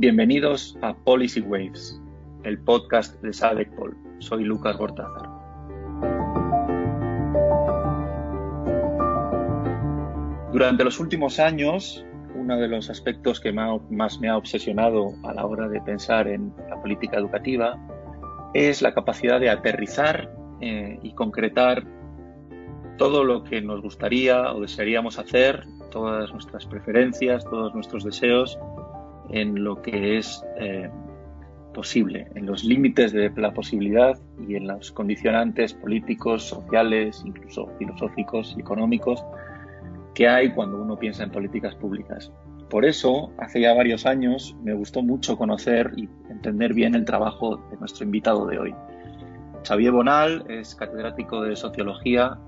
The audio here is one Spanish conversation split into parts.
Bienvenidos a Policy Waves, el podcast de SADECPOL. Soy Lucas Bortázar. Durante los últimos años, uno de los aspectos que más me ha obsesionado a la hora de pensar en la política educativa es la capacidad de aterrizar eh, y concretar todo lo que nos gustaría o desearíamos hacer, todas nuestras preferencias, todos nuestros deseos en lo que es eh, posible, en los límites de la posibilidad y en los condicionantes políticos, sociales, incluso filosóficos y económicos que hay cuando uno piensa en políticas públicas. Por eso, hace ya varios años, me gustó mucho conocer y entender bien el trabajo de nuestro invitado de hoy. Xavier Bonal es catedrático de Sociología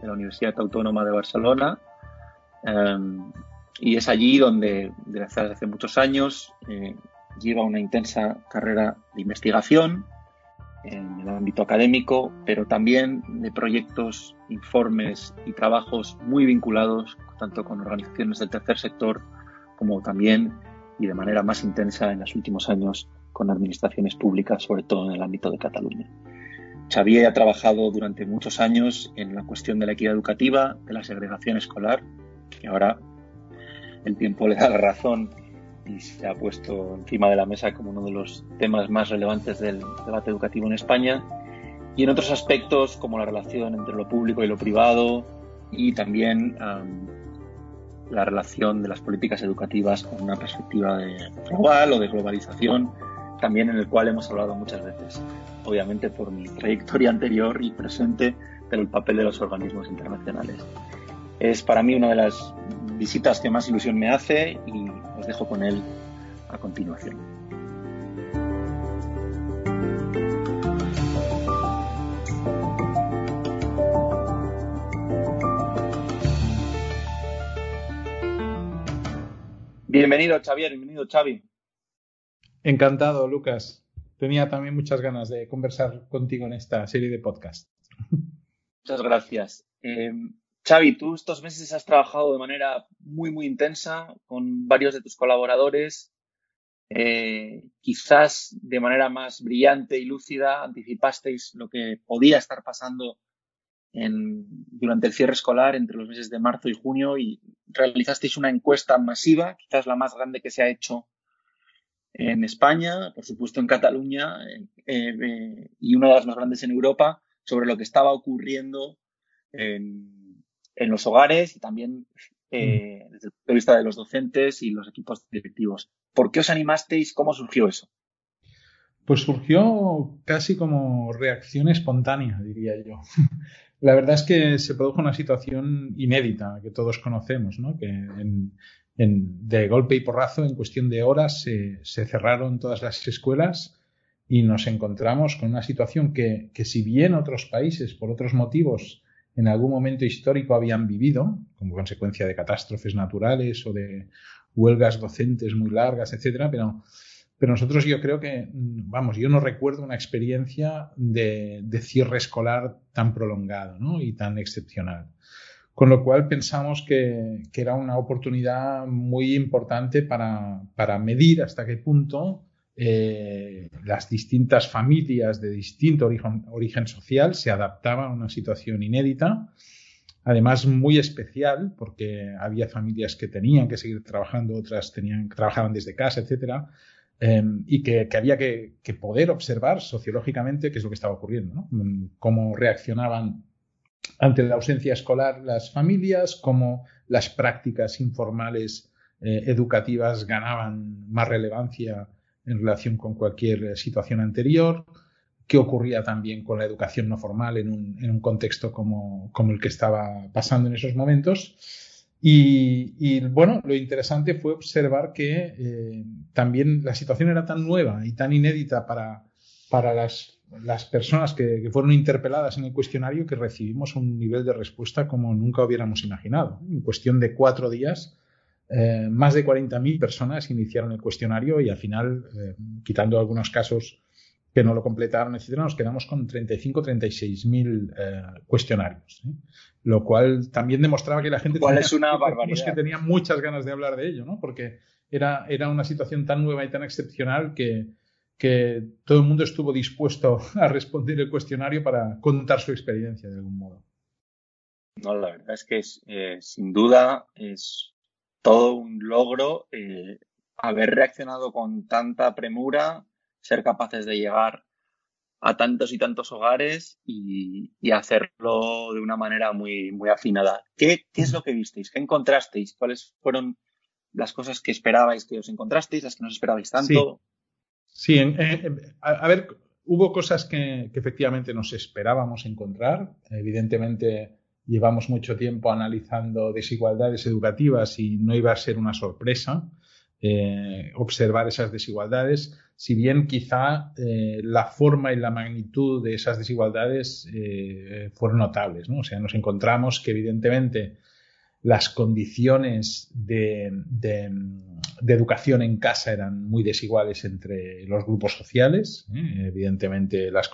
de la Universidad Autónoma de Barcelona em, y es allí donde desde hace muchos años eh, lleva una intensa carrera de investigación en el ámbito académico, pero también de proyectos, informes y trabajos muy vinculados tanto con organizaciones del tercer sector como también y de manera más intensa en los últimos años con administraciones públicas, sobre todo en el ámbito de Cataluña. Xavier ha trabajado durante muchos años en la cuestión de la equidad educativa, de la segregación escolar, que ahora el tiempo le da la razón y se ha puesto encima de la mesa como uno de los temas más relevantes del debate educativo en España, y en otros aspectos como la relación entre lo público y lo privado y también la relación de las políticas educativas con una perspectiva de global o de globalización, también en el cual hemos hablado muchas veces, obviamente por mi trayectoria anterior y presente, pero el papel de los organismos internacionales. Es para mí una de las visitas que más ilusión me hace y os dejo con él a continuación. Bienvenido, Xavier, bienvenido, Xavi. Encantado, Lucas. Tenía también muchas ganas de conversar contigo en esta serie de podcast. Muchas gracias. Eh, Xavi, tú estos meses has trabajado de manera muy, muy intensa con varios de tus colaboradores. Eh, quizás de manera más brillante y lúcida anticipasteis lo que podía estar pasando durante el cierre escolar entre los meses de marzo y junio y realizasteis una encuesta masiva, quizás la más grande que se ha hecho en España, por supuesto en Cataluña eh, y una de las más grandes en Europa, sobre lo que estaba ocurriendo en, en los hogares y también eh, mm. desde el punto de vista de los docentes y los equipos directivos. ¿Por qué os animasteis? ¿Cómo surgió eso? Pues surgió casi como reacción espontánea, diría yo. La verdad es que se produjo una situación inédita que todos conocemos, ¿no? que en, de golpe y porrazo, en cuestión de horas, se, se, cerraron todas las escuelas y nos encontramos con una situación que, que si bien otros países, por otros motivos, en algún momento histórico habían vivido, como consecuencia de catástrofes naturales o de huelgas docentes muy largas, etcétera, pero, pero nosotros yo creo que, vamos, yo no recuerdo una experiencia de, cierre escolar tan prolongado y tan excepcional. Con lo cual pensamos que, era una oportunidad muy importante para, para medir hasta qué punto eh, las distintas familias de distinto origen, social se adaptaban a una situación inédita, además muy especial, porque había familias que tenían que seguir trabajando, otras tenían, trabajaban desde casa, etcétera, em, y que, había que, poder observar sociológicamente qué es lo que estaba ocurriendo, mm, cómo reaccionaban ante la ausencia escolar las familias, cómo las prácticas informales eh, educativas ganaban más relevancia en relación con cualquier eh, situación anterior, qué ocurría también con la educación no formal en un, contexto como, el que estaba pasando en esos momentos. Y, bueno, lo interesante fue observar que eh, también la situación era tan nueva y tan inédita para, para las, personas que, fueron interpeladas en el cuestionario que recibimos un nivel de respuesta como nunca hubiéramos imaginado. En cuestión de cuatro días eh, más de 40.000 personas iniciaron el cuestionario y al final, eh, quitando algunos casos que no lo completaron, etcétera, nos quedamos con 35 36.000 eh, cuestionarios. Lo cual también demostraba que la gente tenía, es una barbaridad. que tenía muchas ganas de hablar de ello, ¿no? Porque era, era una situación tan nueva y tan excepcional que, que todo el mundo estuvo dispuesto a responder el cuestionario para contar su experiencia de algún modo. No, la verdad es que es, eh, sin duda es todo un logro eh, haber reaccionado con tanta premura, ser capaces de llegar a tantos y tantos hogares y, hacerlo de una manera muy, muy afinada. ¿Qué, ¿Qué, es lo que visteis? ¿Qué encontrasteis? ¿Cuáles fueron las cosas que esperabais que os encontrasteis, las que no os esperabais tanto? Sí, a, ver, hubo cosas que, que, efectivamente nos esperábamos encontrar. Evidentemente, llevamos mucho tiempo analizando desigualdades educativas y no iba a ser una sorpresa. Eh, observar esas desigualdades, si bien quizá eh, la forma y la magnitud de esas desigualdades eh, fueron notables. ¿no? O sea, nos encontramos que evidentemente las condiciones de, educación en casa eran muy desiguales entre los grupos sociales. Evidentemente las,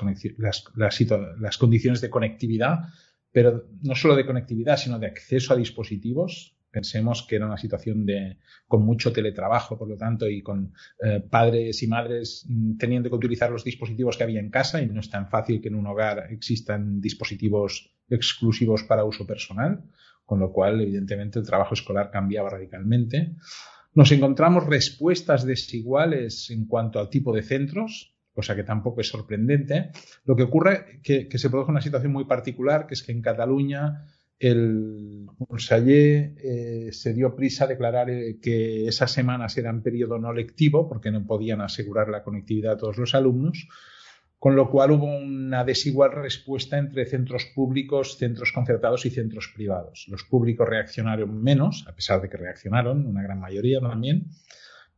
las condiciones de conectividad, pero no solo de conectividad, sino de acceso a dispositivos Pensemos que era una situación de, con mucho teletrabajo, por lo tanto, y con eh, padres y madres mm, teniendo que utilizar los dispositivos que había en casa y no es tan fácil que en un hogar existan dispositivos exclusivos para uso personal, con lo cual, evidentemente, el trabajo escolar cambiaba radicalmente. Nos encontramos respuestas desiguales en cuanto al tipo de centros, cosa que tampoco es sorprendente. Lo que ocurre que, que se produce una situación muy particular, que es que en Cataluña el conseller eh, se dio prisa a declarar eh, que esas semanas eran periodo no lectivo porque no podían asegurar la conectividad a todos los alumnos, con lo cual hubo una desigual respuesta entre centros públicos, centros concertados y centros privados. Los públicos reaccionaron menos, a pesar de que reaccionaron, una gran mayoría también,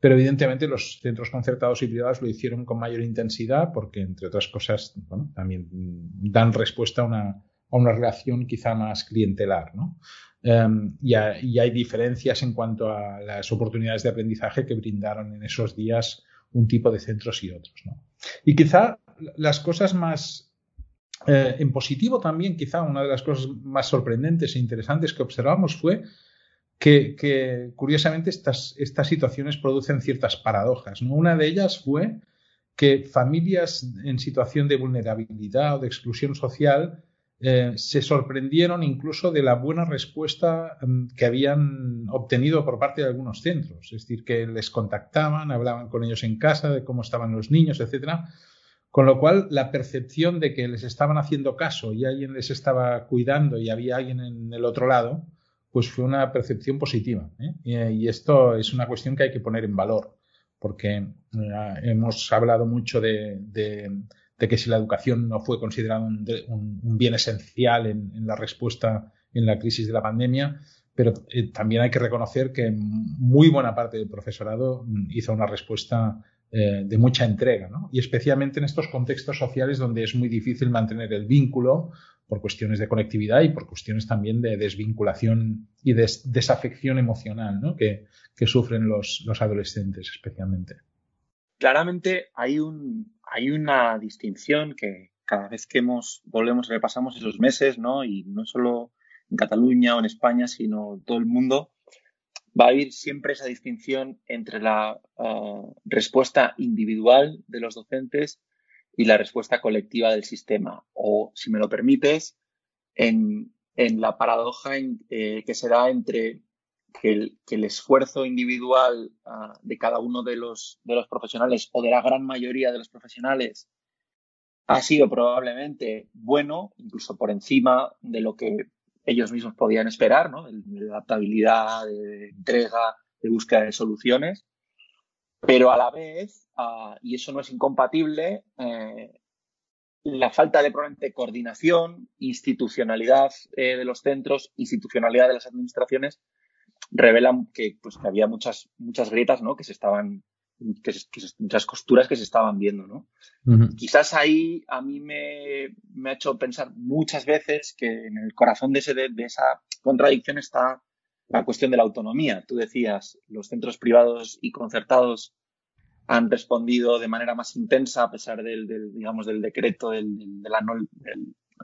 pero evidentemente los centros concertados y privados lo hicieron con mayor intensidad porque, entre otras cosas, también dan respuesta a una a una relación quizá más clientelar, ¿no? Em, y, hay diferencias en cuanto a las oportunidades de aprendizaje que brindaron en esos días un tipo de centros y otros. ¿no? Y quizá las cosas más eh, en positivo también, quizá una de las cosas más sorprendentes e interesantes que observamos fue que, curiosamente estas, estas situaciones producen ciertas paradojas. ¿no? Una de ellas fue que familias en situación de vulnerabilidad o de exclusión social eh, se sorprendieron incluso de la buena respuesta mm, que habían obtenido por parte de algunos centros. Es decir, que les contactaban, hablaban con ellos en casa de cómo estaban los niños, etcétera. Con lo cual, la percepción de que les estaban haciendo caso y alguien les estaba cuidando y había alguien en el otro lado, pues fue una percepción positiva. ¿eh? Y, esto es una cuestión que hay que poner en valor, porque hemos hablado mucho de de que si la educación no fue considerada un, bien esencial en, la respuesta en la crisis de la pandemia, pero eh, también hay que reconocer que muy buena parte del profesorado hizo una respuesta eh, de mucha entrega, ¿no? y especialmente en estos contextos sociales donde es muy difícil mantener el vínculo por cuestiones de conectividad y por cuestiones también de desvinculación y desafección emocional ¿no? que, sufren los adolescentes especialmente claramente hay, un, hay una distinción que cada vez que hemos, volvemos, repasamos esos meses, ¿no? Y no solo en Cataluña o en España, sino todo el mundo, va a haber siempre esa distinción entre la eh, respuesta individual de los docentes y la respuesta colectiva del sistema. O, si me lo permites, en, la paradoja eh, que se da entre que el, esfuerzo individual ah, de cada uno de los, de los profesionales o de la gran mayoría de los profesionales ha sido probablemente bueno, incluso por encima de lo que ellos mismos podían esperar, ¿no? de, adaptabilidad, de entrega, de búsqueda de soluciones, pero a la vez, ah, y eso no es incompatible, eh, la falta de probablemente coordinación, institucionalidad eh, de los centros, institucionalidad de las administraciones, revelan que, pues, que había muchas, muchas grietas, ¿no? Que se estaban, que, muchas costuras que se estaban viendo, ¿no? Quizás ahí a mí me, me, ha hecho pensar muchas veces que en el corazón de, ese, de, esa contradicción está la cuestión de la autonomía. Tú decías, los centros privados y concertados han respondido de manera más intensa a pesar del, del digamos, del decreto del, de, la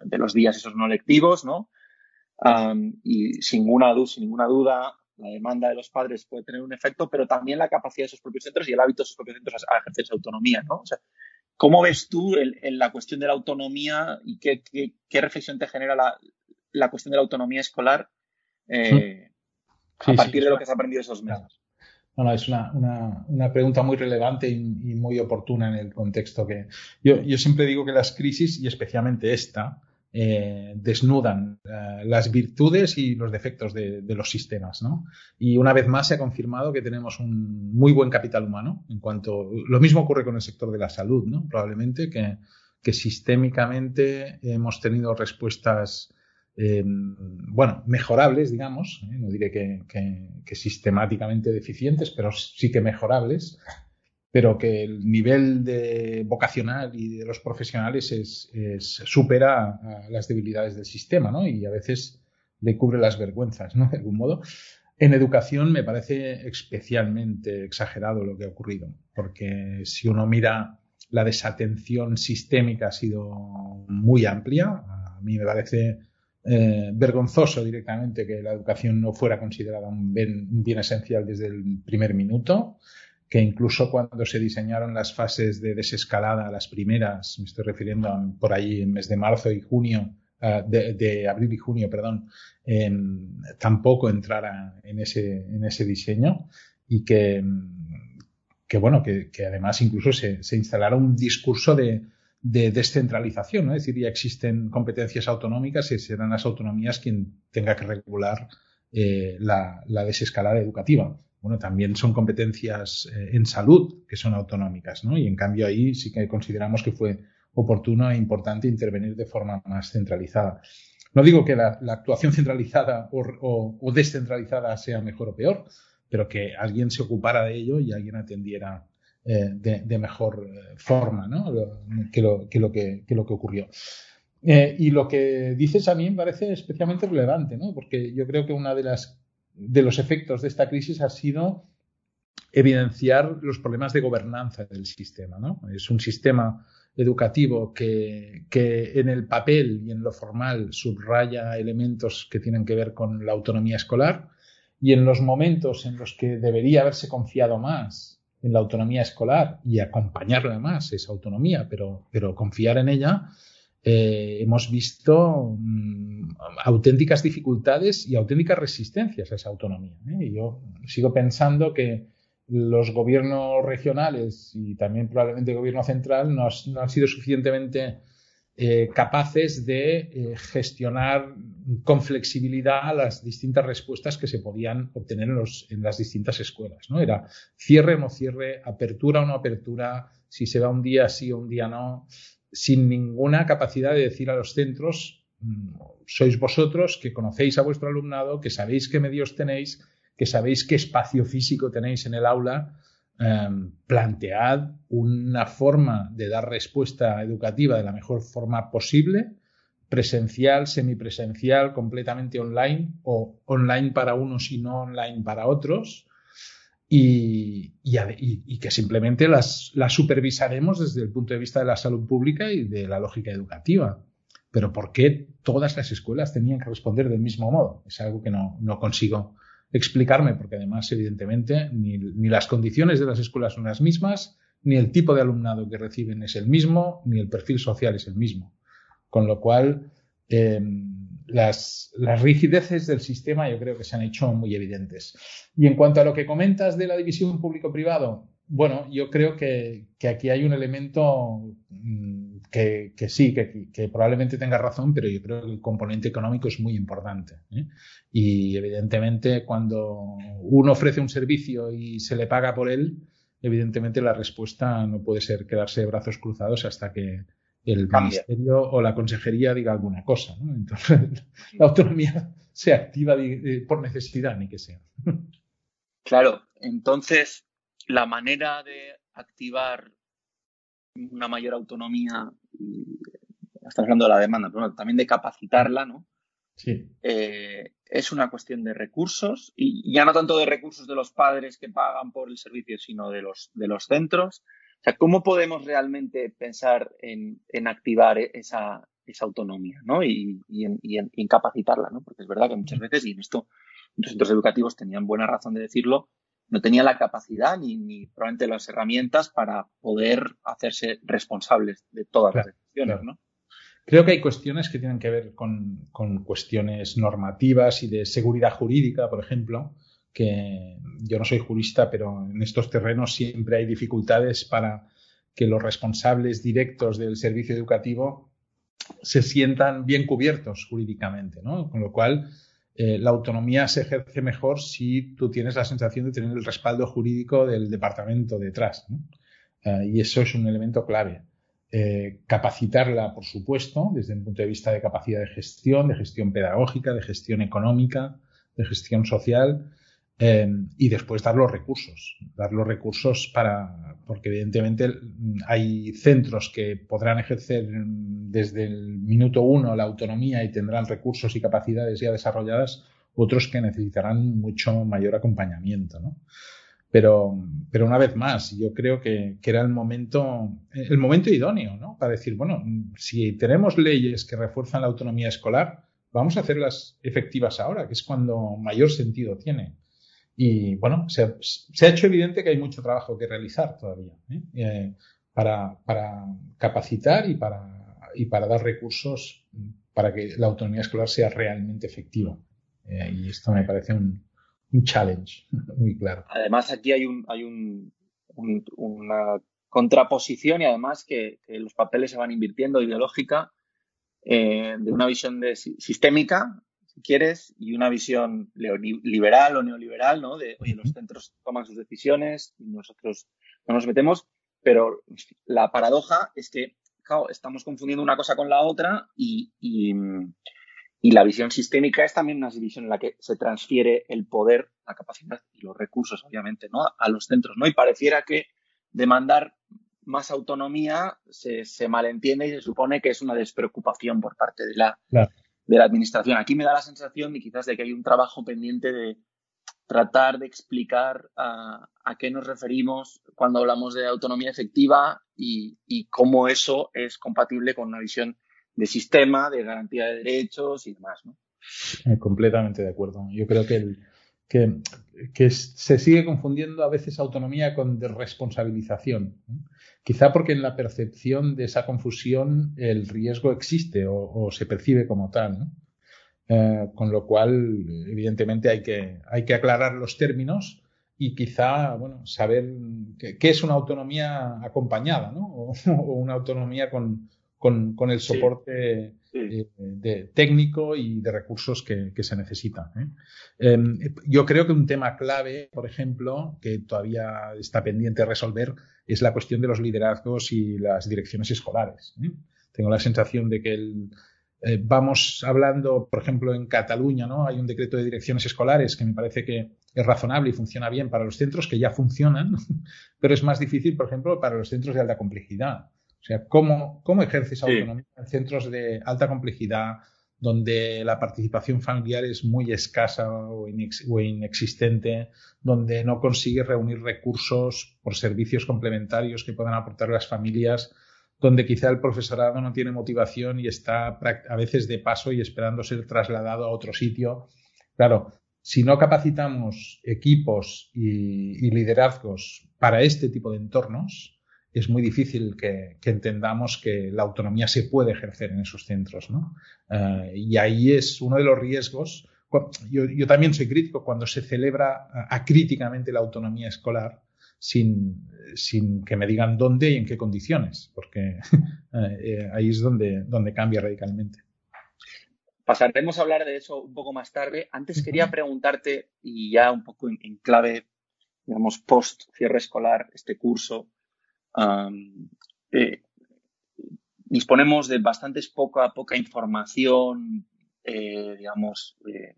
de los días esos no lectivos, ¿no? y sin ninguna, duda, la demanda de los padres puede tener un efecto, pero también la capacidad de esos propios centros y el hábito de esos propios centros a, ejercer esa autonomía, ¿no? O sea, ¿cómo ves tú en la cuestión de la autonomía y qué, qué, reflexión te genera la, la, cuestión de la autonomía escolar eh, a partir de lo que se ha aprendido esos meses? No, es una, una, una, pregunta muy relevante y, muy oportuna en el contexto que yo, yo siempre digo que las crisis, y especialmente esta, eh, desnudan eh, las virtudes y los defectos de, los sistemas. ¿no? Y una vez más se ha confirmado que tenemos un muy buen capital humano. En cuanto lo mismo ocurre con el sector de la salud, ¿no? probablemente que, que sistémicamente hemos tenido respuestas eh, bueno, mejorables, digamos, no diré que, sistemáticamente deficientes, pero sí que mejorables pero que el nivel de vocacional y de los profesionales es, supera las debilidades del sistema, ¿no? Y a veces le cubre las vergüenzas, ¿no? De algún modo. En educación me parece especialmente exagerado lo que ha ocurrido, porque si uno mira la desatención sistémica ha sido muy amplia. A mí me parece eh, vergonzoso directamente que la educación no fuera considerada un bien esencial desde el primer minuto que incluso cuando se diseñaron las fases de desescalada, las primeras, me estoy refiriendo por ahí en mes de marzo y junio, ah, de, abril y junio, perdón, tampoco entrara en ese, en ese diseño y que, que bueno, que, además incluso se, se, instalara un discurso de, descentralización, ¿no? es decir, ya existen competencias autonómicas y serán las autonomías quien tenga que regular eh, la, la desescalada educativa bueno, también son competencias eh, en salud que son autonómicas, ¿no? Y en cambio ahí sí que consideramos que fue oportuno e importante intervenir de forma más centralizada. No digo que la, actuación centralizada o, descentralizada sea mejor o peor, pero que alguien se ocupara de ello y alguien atendiera eh, de, mejor eh, forma ¿no? que, lo, que, lo que, lo que ocurrió. y lo que dices a mí me parece especialmente relevante, ¿no? porque yo creo que una de las de los efectos de esta crisis ha sido evidenciar los problemas de gobernanza del sistema. ¿no? Es un sistema educativo que, en el papel y en lo formal subraya elementos que tienen que ver con la autonomía escolar y en los momentos en los que debería haberse confiado más en la autonomía escolar y acompañarla más esa autonomía, pero, pero confiar en ella, eh, hemos visto mm, auténticas dificultades y auténticas resistencias a esa autonomía. ¿eh? Y yo sigo pensando que los gobiernos regionales y también probablemente el gobierno central no, han sido suficientemente eh, capaces de gestionar con flexibilidad las distintas respuestas que se podían obtener en, en las distintas escuelas. ¿no? Era cierre o no cierre, apertura o no apertura, si se va un día sí o un día no sin ninguna capacidad de decir a los centros, mm, sois vosotros que conocéis a vuestro alumnado, que sabéis qué medios tenéis, que sabéis qué espacio físico tenéis en el aula, em, plantead una forma de dar respuesta educativa de la mejor forma posible, presencial, semipresencial, completamente online o online para unos y no online para otros, y, que simplemente las, supervisaremos desde el punto de vista de la salud pública y de la lógica educativa. Pero ¿por qué todas las escuelas tenían que responder del mismo modo? Es algo que no consigo explicarme, porque además, evidentemente, ni, ni, las condiciones de las escuelas son las mismas, ni el tipo de alumnado que reciben es el mismo, ni el perfil social es el mismo. Con lo cual, eh, las, rigideces del sistema yo creo que se han hecho muy evidentes. Y en cuanto a lo que comentas de la división público-privado, bueno, yo creo que, aquí hay un elemento mm, que, sí, que, probablemente tenga razón, pero yo creo que el componente económico es muy importante. ¿eh? Y evidentemente cuando uno ofrece un servicio y se le paga por él, evidentemente la respuesta no puede ser quedarse de brazos cruzados hasta que el ministerio o la consejería diga alguna cosa. ¿no? Entonces, la autonomía se activa por necesidad, ni que sea. Claro, entonces la manera de activar una mayor autonomía, estamos hablando de la demanda, pero también de capacitarla, ¿no? Sí. Eh, es una cuestión de recursos, y ya no tanto de recursos de los padres que pagan por el servicio, sino de los, de los centros o sea, ¿cómo podemos realmente pensar en, activar esa, autonomía ¿no? y, en, capacitarla? ¿no? Porque es verdad que muchas veces, y en esto muchos centros educativos tenían buena razón de decirlo, no tenían la capacidad ni, ni probablemente las herramientas para poder hacerse responsables de todas las decisiones, ¿no? Creo que hay cuestiones que tienen que ver con, con, cuestiones normativas y de seguridad jurídica, por ejemplo, que yo no soy jurista, pero en estos terrenos siempre hay dificultades para que los responsables directos del servicio educativo se sientan bien cubiertos jurídicamente, ¿no? Con lo cual, eh, la autonomía se ejerce mejor si tú tienes la sensación de tener el respaldo jurídico del departamento detrás. Eh, y eso es un elemento clave. Eh, capacitarla, por supuesto, desde un punto de vista de capacidad de gestión, de gestión pedagógica, de gestión económica, de gestión social, Em, y después dar los recursos, dar los recursos para, porque evidentemente hay centros que podrán ejercer desde el minuto uno la autonomía y tendrán recursos y capacidades ya desarrolladas, otros que necesitarán mucho mayor acompañamiento, ¿no? Pero, pero una vez más, yo creo que, que, era el momento, el momento idóneo, ¿no? Para decir, bueno, si tenemos leyes que refuerzan la autonomía escolar, vamos a hacerlas efectivas ahora, que es cuando mayor sentido tiene. Y bueno, se, ha hecho evidente que hay mucho trabajo que realizar todavía ¿eh? Eh, para, para, capacitar y para, y para dar recursos para que la autonomía escolar sea realmente efectiva. Eh, y esto me parece un, un, challenge muy claro. Además, aquí hay, un, hay un, una contraposición y además que, que, los papeles se van invirtiendo ideológica de una visión de, sistémica quieres, y una visión liberal o neoliberal, ¿no? De, oye, los centros toman sus decisiones y nosotros no nos metemos, pero la paradoja es que, claro, estamos confundiendo una cosa con la otra y, y, y la visión sistémica es también una visión en la que se transfiere el poder, la capacidad y los recursos, obviamente, ¿no? A los centros, ¿no? Y pareciera que demandar más autonomía se, se malentiende y se supone que es una despreocupación por parte de la, de la administración. Aquí me da la sensación de quizás de que hay un trabajo pendiente de tratar de explicar a, qué nos referimos cuando hablamos de autonomía efectiva y, cómo eso es compatible con una visión de sistema, de garantía de derechos y demás. Eh, completamente de acuerdo. Yo creo que, el, que, se sigue confundiendo a veces autonomía con desresponsabilización. Quizá porque en la percepción de esa confusión el riesgo existe o, se percibe como tal. Eh, con lo cual, evidentemente, hay que, hay que aclarar los términos y quizá bueno, saber qué, es una autonomía acompañada ¿no? o, una autonomía con, con, el soporte eh, de, técnico y de recursos que, se necesitan. ¿eh? Em, yo creo que un tema clave, por ejemplo, que todavía está pendiente de resolver, es la cuestión de los liderazgos y las direcciones escolares. ¿eh? Tengo la sensación de que vamos hablando, por ejemplo, en Cataluña, ¿no? Hay un decreto de direcciones escolares que me parece que es razonable y funciona bien para los centros que ya funcionan, pero es más difícil, por ejemplo, para los centros de alta complejidad. O sea, ¿cómo, cómo ejerces autonomía en centros de alta complejidad donde la participación familiar es muy escasa o, inexistente, donde no consigues reunir recursos por servicios complementarios que puedan aportar las familias, donde quizá el profesorado no tiene motivación y está a veces de paso y esperando ser trasladado a otro sitio. Claro, si no capacitamos equipos y liderazgos para este tipo de entornos, es muy difícil que, entendamos que la autonomía se puede ejercer en esos centros. ¿no? Eh, y ahí es uno de los riesgos. Yo, también soy crítico cuando se celebra acríticamente la autonomía escolar sin, sin, que me digan dónde y en qué condiciones, porque eh, ahí es donde, donde cambia radicalmente. Pasaremos a hablar de eso un poco más tarde. Antes quería preguntarte, y ya un poco en, en clave, digamos, post cierre escolar, este curso, eh, disponemos de bastantes poca, poca información, eh, digamos, eh,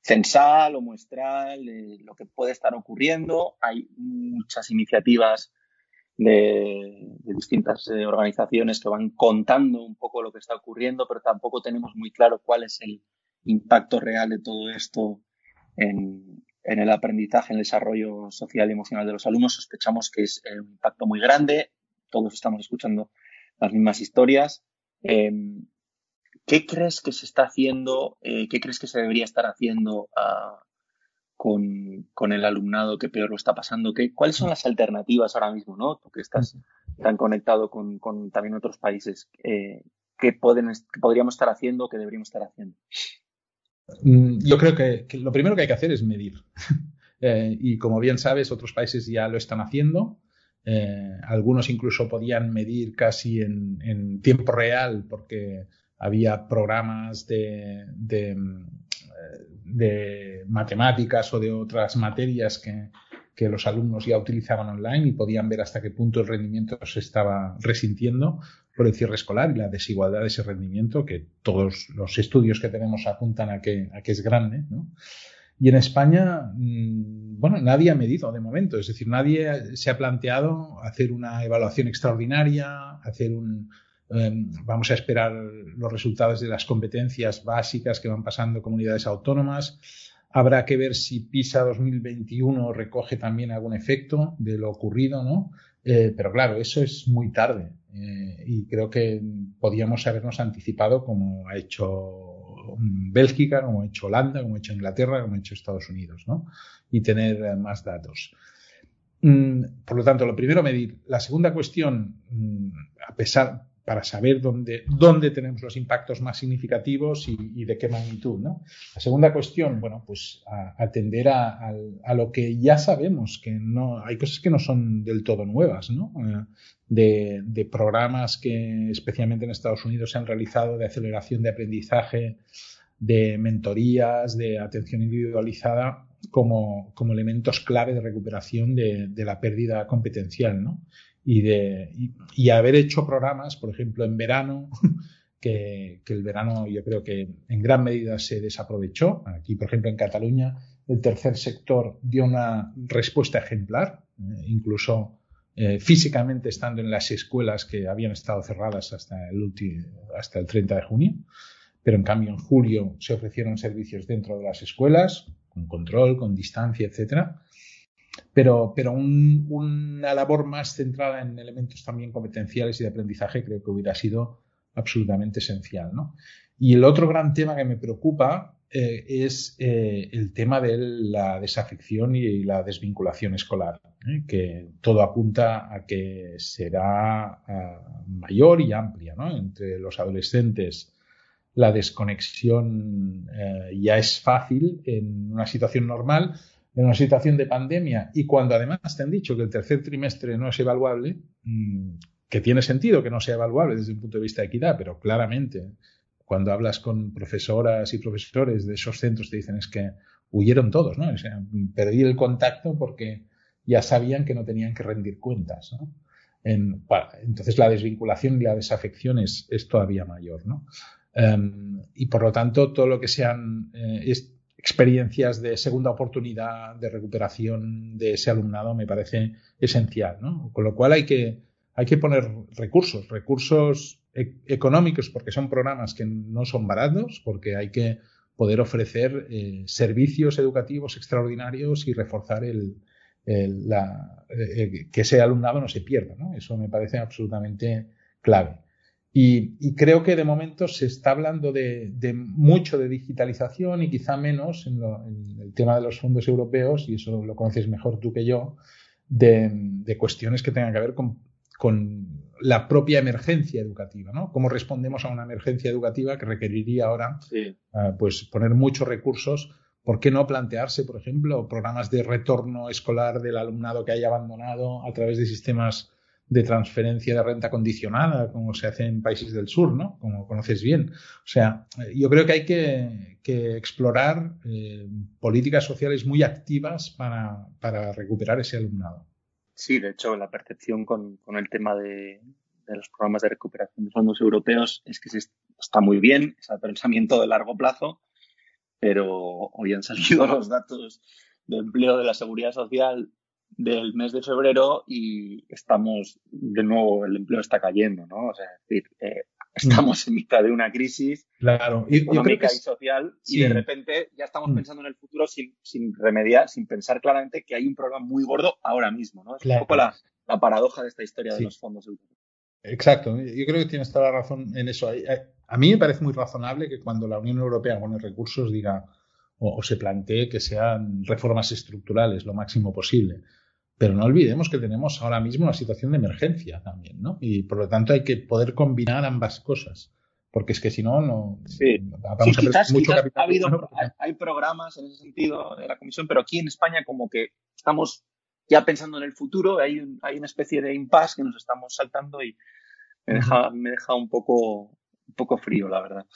censal o muestral lo que puede estar ocurriendo. Hay muchas iniciativas de, distintas organizaciones que van contando un poco lo que está ocurriendo, pero tampoco tenemos muy claro cuál es el impacto real de todo esto en, en el aprendizaje, en el desarrollo social y emocional de los alumnos. Sospechamos que es eh, un impacto muy grande. Todos estamos escuchando las mismas historias. Eh, ¿Qué crees que se está haciendo? Eh, ¿Qué crees que se debería estar haciendo ah, con, el alumnado que peor lo está pasando? ¿Qué, ¿Cuáles son las alternativas ahora mismo, no? Tú que estás tan conectado con, también otros países, eh, ¿qué, pueden, podríamos estar haciendo, qué deberíamos estar haciendo? Mm, yo creo que, lo primero que hay que hacer es medir. Eh, y como bien sabes, otros países ya lo están haciendo. Eh, algunos incluso podían medir casi en, tiempo real porque había programas de, de matemáticas o de otras materias que, los alumnos ya utilizaban online y podían ver hasta qué punto el rendimiento se estaba resintiendo por el cierre escolar y la desigualdad de ese rendimiento, que todos los estudios que tenemos apuntan a que, a que es grande. Y en España, mm, bueno, nadie ha medido de momento, es decir, nadie se ha planteado hacer una evaluación extraordinaria, hacer un, Em, vamos a esperar los resultados de las competencias básicas que van pasando comunidades autónomas. Habrá que ver si PISA 2021 recoge también algún efecto de lo ocurrido, ¿no? Eh, pero claro, eso es muy tarde eh, y creo que podíamos habernos anticipado como ha hecho Bélgica, como ha hecho Holanda, como ha hecho Inglaterra, como ha hecho Estados Unidos, ¿no? Y tener eh, más datos. Mm, por lo tanto, lo primero medir. La segunda cuestión, mm, a pesar, para saber dónde, dónde tenemos los impactos más significativos y, de qué magnitud. ¿no? La segunda cuestión, bueno, pues atender a, lo que ya sabemos, que no hay cosas que no son del todo nuevas, ¿no? Eh, de, de, programas que especialmente en Estados Unidos se han realizado de aceleración de aprendizaje, de mentorías, de atención individualizada como, como elementos clave de recuperación de, de la pérdida competencial, ¿no? Y, de, y, haber hecho programas, por ejemplo, en verano, que, el verano yo creo que en gran medida se desaprovechó. Aquí, por ejemplo, en Cataluña, el tercer sector dio una respuesta ejemplar, eh, incluso eh, físicamente estando en las escuelas que habían estado cerradas hasta el, hasta el 30 de junio. Pero en cambio, en julio se ofrecieron servicios dentro de las escuelas, con control, con distancia, etcétera pero, pero una labor más centrada en elementos también competenciales y de aprendizaje creo que hubiera sido absolutamente esencial. ¿no? Y el otro gran tema que me preocupa eh, es eh, el tema de la desafección y la desvinculación escolar, ¿eh? que todo apunta a que será mayor y amplia ¿no? entre los adolescentes. La desconexión ya es fácil en una situación normal, en una situación de pandemia y cuando además te han dicho que el tercer trimestre no es evaluable, mm, que tiene sentido que no sea evaluable desde un punto de vista de equidad, pero claramente cuando hablas con profesoras y profesores de esos centros te dicen es que huyeron todos, ¿no? O sea, perdí el contacto porque ya sabían que no tenían que rendir cuentas, ¿no? entonces la desvinculación y la desafección es, todavía mayor, ¿no? Em, y por lo tanto, todo lo que sean eh, experiencias de segunda oportunidad, de recuperación de ese alumnado me parece esencial, ¿no? Con lo cual hay que, hay que poner recursos, recursos e-, económicos, porque son programas que no son baratos, porque hay que poder ofrecer eh, servicios educativos extraordinarios y reforzar el, la, eh, que ese alumnado no se pierda, ¿no? Eso me parece absolutamente clave. Y, creo que de momento se está hablando de, mucho de digitalización y quizá menos en, el tema de los fondos europeos, y eso lo conoces mejor tú que yo, de, cuestiones que tengan que ver con, la propia emergencia educativa, ¿no? Cómo respondemos a una emergencia educativa que requeriría ahora ah, pues poner muchos recursos. ¿Por qué no plantearse, por ejemplo, programas de retorno escolar del alumnado que haya abandonado a través de sistemas de transferencia de renta condicionada, como se hace en países del sur, ¿no? Como conoces bien. O sea, yo creo que hay que, explorar eh, políticas sociales muy activas para, recuperar ese alumnado. Sí, de hecho, la percepción con, el tema de, los programas de recuperación de fondos europeos es que está muy bien, es el pensamiento de largo plazo, pero hoy han salido los datos de empleo de la seguridad social del mes de febrero y estamos, de nuevo, el empleo está cayendo, ¿no? O sea, es decir, eh, estamos en mitad de una crisis claro. y, económica y social y de repente ya estamos mm. pensando en el futuro sin, sin remediar, sin pensar claramente que hay un problema muy gordo ahora mismo, ¿no? Es un poco la, la, paradoja de esta historia de los fondos europeos. Exacto, yo creo que tienes toda la razón en eso. A mí me parece muy razonable que cuando la Unión Europea pone recursos diga, o, se plantee que sean reformas estructurales lo máximo posible. Pero no olvidemos que tenemos ahora mismo una situación de emergencia también, ¿no? Y por lo tanto hay que poder combinar ambas cosas. Porque es que si no, no sí. vamos a quizás, mucho capital. Ha habido, hay, programas en ese sentido de la Comisión, pero aquí en España como que estamos ya pensando en el futuro, hay, hay una especie de impasse que nos estamos saltando y me deja, me deja un poco un poco frío, la verdad.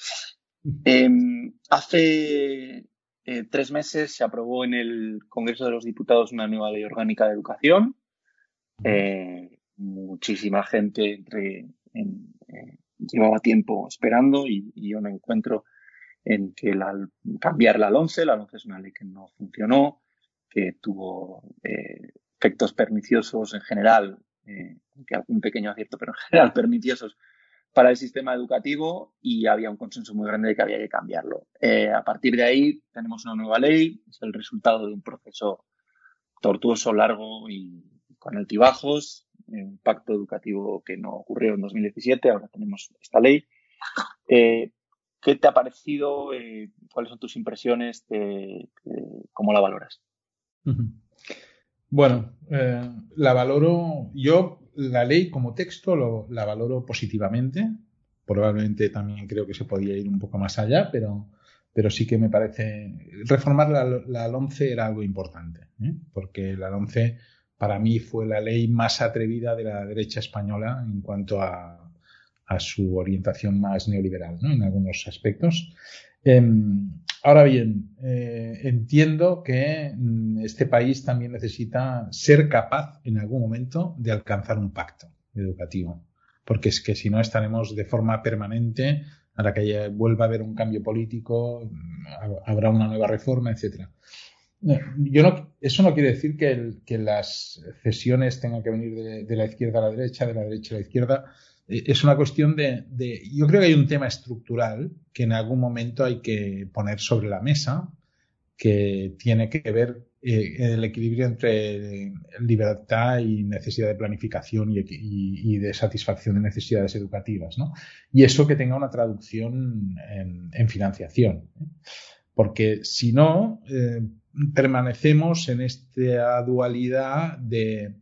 Em, hace eh, tres meses se aprobó en el Congreso de los Diputados una nueva ley orgánica de educación. Eh, muchísima gente eh, llevaba tiempo esperando y, yo me encuentro en que la, cambiar la 11, la 11 es una ley que no funcionó, que tuvo efectos perniciosos en general, aunque algún pequeño acierto, pero en general perniciosos para el sistema educativo y había un consenso muy grande de que había que cambiarlo. Eh, a partir de ahí tenemos una nueva ley, es el resultado de un proceso tortuoso, largo y con altibajos, un pacto educativo que no ocurrió en 2017, ahora tenemos esta ley. Eh, ¿Qué te ha parecido? Eh, ¿Cuáles son tus impresiones? ¿Cómo la valoras? Bueno, la valoro yo la ley como texto la valoro positivamente. Probablemente también creo que se podía ir un poco más allá, pero, pero sí que me parece. Reformar la, la 11 era algo importante, ¿eh? porque la 11 para mí fue la ley más atrevida de la derecha española en cuanto a, a su orientación más neoliberal, ¿no? en algunos aspectos. Em, ahora bien, eh, entiendo que mm, este país también necesita ser capaz en algún momento de alcanzar un pacto educativo, porque es que si no estaremos de forma permanente a la que vuelva a haber un cambio político, mm, habrá una nueva reforma, etcétera. Yo no, eso no quiere decir que, las cesiones tengan que venir de, de, la izquierda a la derecha, de la derecha a la izquierda. Eh, es una cuestión de, Yo creo que hay un tema estructural que en algún momento hay que poner sobre la mesa, que tiene que ver eh, el equilibrio entre libertad y necesidad de planificación y, de satisfacción de necesidades educativas, ¿no? Y eso que tenga una traducción en, financiación. ¿eh? Porque si no, permanecemos en esta dualidad de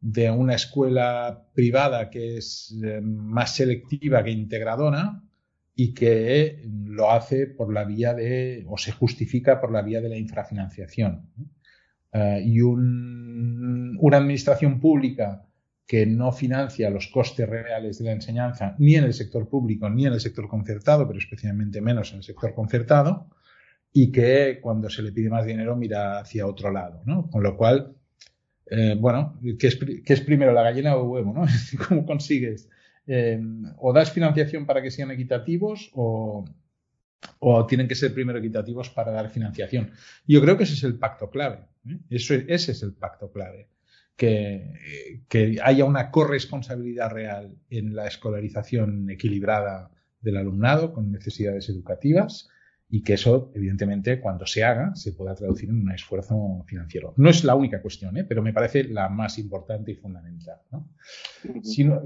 de una escuela privada que es eh, más selectiva que integradora y que lo hace por la vía de, o se justifica por la vía de la infrafinanciación. Eh, y una administración pública que no financia los costes reales de la enseñanza ni en el sector público ni en el sector concertado, pero especialmente menos en el sector concertado, y que cuando se le pide más dinero mira hacia otro lado. ¿no? Con lo cual, eh, bueno, ¿qué es, primero, la gallina o el huevo? ¿no? ¿Cómo consigues? Eh, o das financiación para que sean equitativos o, tienen que ser primero equitativos para dar financiación. Yo creo que ese es el pacto clave. ¿eh? Eso, ese es el pacto clave. Que, que haya una corresponsabilidad real en la escolarización equilibrada del alumnado con necesidades educativas y que eso, evidentemente, cuando se haga, se pueda traducir en un esfuerzo financiero. No es la única cuestión, ¿eh? pero me parece la más importante y fundamental.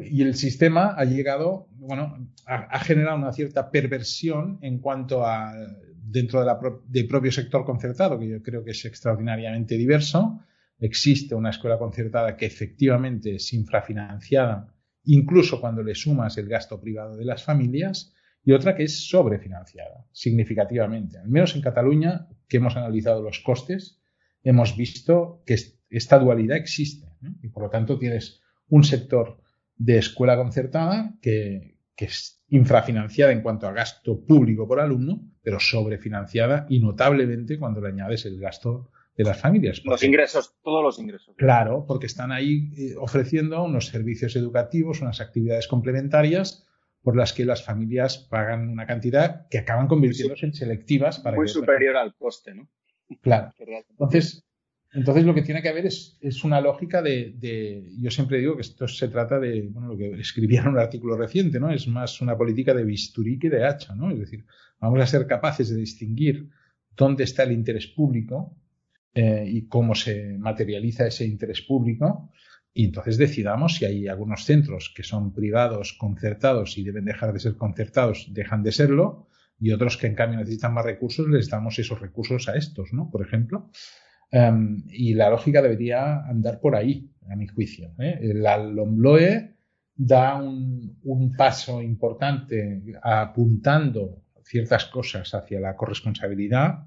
y el sistema ha llegado, bueno, ha, generado una cierta perversión en cuanto a, dentro de la del propio sector concertado, que yo creo que es extraordinariamente diverso. Existe una escuela concertada que efectivamente es infrafinanciada, incluso cuando le sumas el gasto privado de las familias y otra que es sobrefinanciada, significativamente. Al menos en Cataluña, que hemos analizado los costes, hemos visto que esta dualidad existe. Y por lo tanto tienes un sector de escuela concertada que, es infrafinanciada en cuanto a gasto público por alumno, pero sobrefinanciada y notablemente cuando le añades el gasto de las familias. los ingresos, todos los ingresos. Claro, porque están ahí eh, ofreciendo unos servicios educativos, unas actividades complementarias por las que las familias pagan una cantidad que acaban convirtiéndose en selectivas para muy superior al coste, ¿no? Claro. Entonces, entonces lo que tiene que haber es, es una lógica de, yo siempre digo que esto se trata de, bueno, lo que escribía en un artículo reciente, ¿no? Es más una política de bisturí que de hacha, ¿no? Es decir, vamos a ser capaces de distinguir dónde está el interés público eh, y cómo se materializa ese interés público y entonces decidamos si hay algunos centros que son privados, concertados y deben dejar de ser concertados, dejan de serlo, y otros que en cambio necesitan más recursos, les damos esos recursos a estos, ¿no? Por ejemplo. Em, y la lógica debería andar por ahí, a mi juicio. ¿eh? La LOMLOE da un, un, paso importante apuntando ciertas cosas hacia la corresponsabilidad,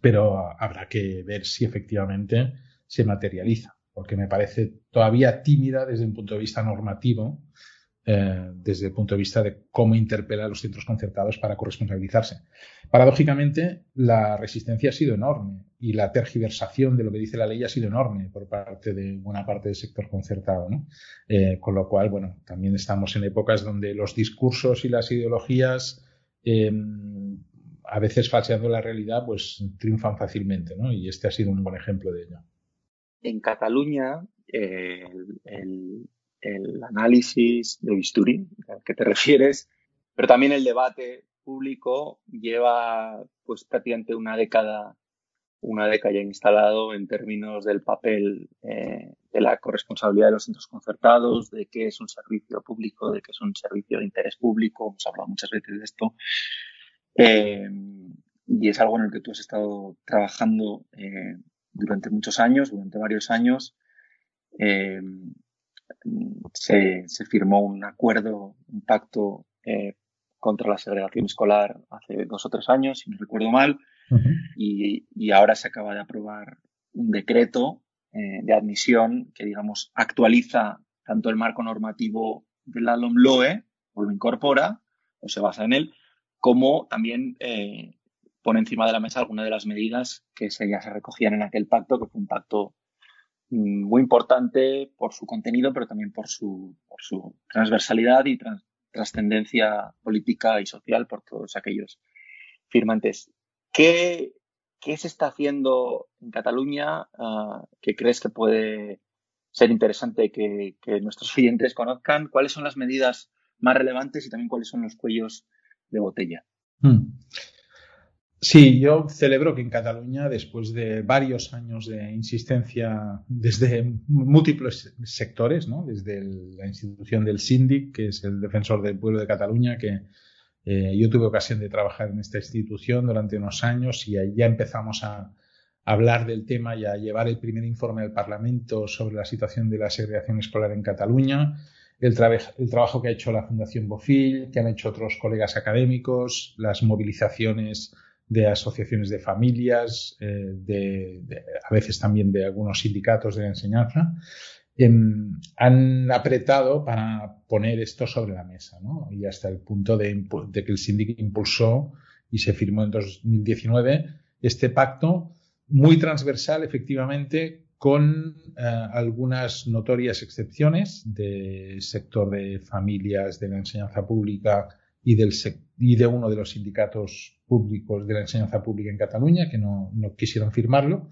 pero habrá que ver si efectivamente se materializa, porque me parece todavía tímida desde un punto de vista normativo eh, desde el punto de vista de cómo interpela a los centros concertados para corresponsabilizarse. Paradójicamente, la resistencia ha sido enorme y la tergiversación de lo que dice la ley ha sido enorme por parte de buena parte del sector concertado. Eh, con lo cual, bueno, también estamos en épocas donde los discursos y las ideologías, em, a veces falseando la realidad, pues triunfan fácilmente, ¿no? Y este ha sido un buen ejemplo de ello. En Cataluña, eh, el el análisis de bisturí al que te refieres, pero también el debate público lleva pues prácticamente una década una década ya instalado en términos del papel eh, de la corresponsabilidad de los centros concertados, de qué es un servicio público, de qué es un servicio de interés público. Hemos hablado muchas veces de esto. Eh, y es algo en el que tú has estado trabajando eh, durante muchos años, durante varios años se, se firmó un acuerdo, un pacto eh, contra la segregación escolar hace dos o tres años, si no recuerdo mal, y, y, ahora se acaba de aprobar un decreto eh, de admisión que, digamos, actualiza tanto el marco normativo de la LOMLOE, o lo incorpora, o se basa en él, como también eh, pone encima de la mesa algunas de las medidas que se, ya se recogían en aquel pacto, que fue un pacto Mm, muy importante por su contenido, pero también por su, por su transversalidad y trascendencia política y social por todos aquellos firmantes. ¿Qué, qué se está haciendo en Cataluña uh, que crees que puede ser interesante que, que, nuestros oyentes conozcan? ¿Cuáles son las medidas más relevantes y también cuáles son los cuellos de botella? Sí, yo celebro que en Cataluña, después de varios años de insistencia desde múltiples sectores, ¿no? desde la institución del SINDIC, que es el defensor del pueblo de Cataluña, que eh, yo tuve ocasión de trabajar en esta institución durante unos años y ya empezamos a, hablar del tema y a llevar el primer informe al Parlamento sobre la situación de la segregación escolar en Cataluña. El, el, trabajo que ha hecho la Fundación Bofil, que han hecho otros colegas académicos, las movilizaciones de asociaciones de familias, eh, de, a veces también de algunos sindicatos de la enseñanza, em, han apretado para poner esto sobre la mesa, ¿no? Y hasta el punto de, que el sindicato impulsó y se firmó en 2019 este pacto muy transversal, efectivamente, con eh, algunas notorias excepciones del sector de familias de la enseñanza pública y, del, y de uno de los sindicatos públicos de la enseñanza pública en Cataluña, que no, no quisieron firmarlo,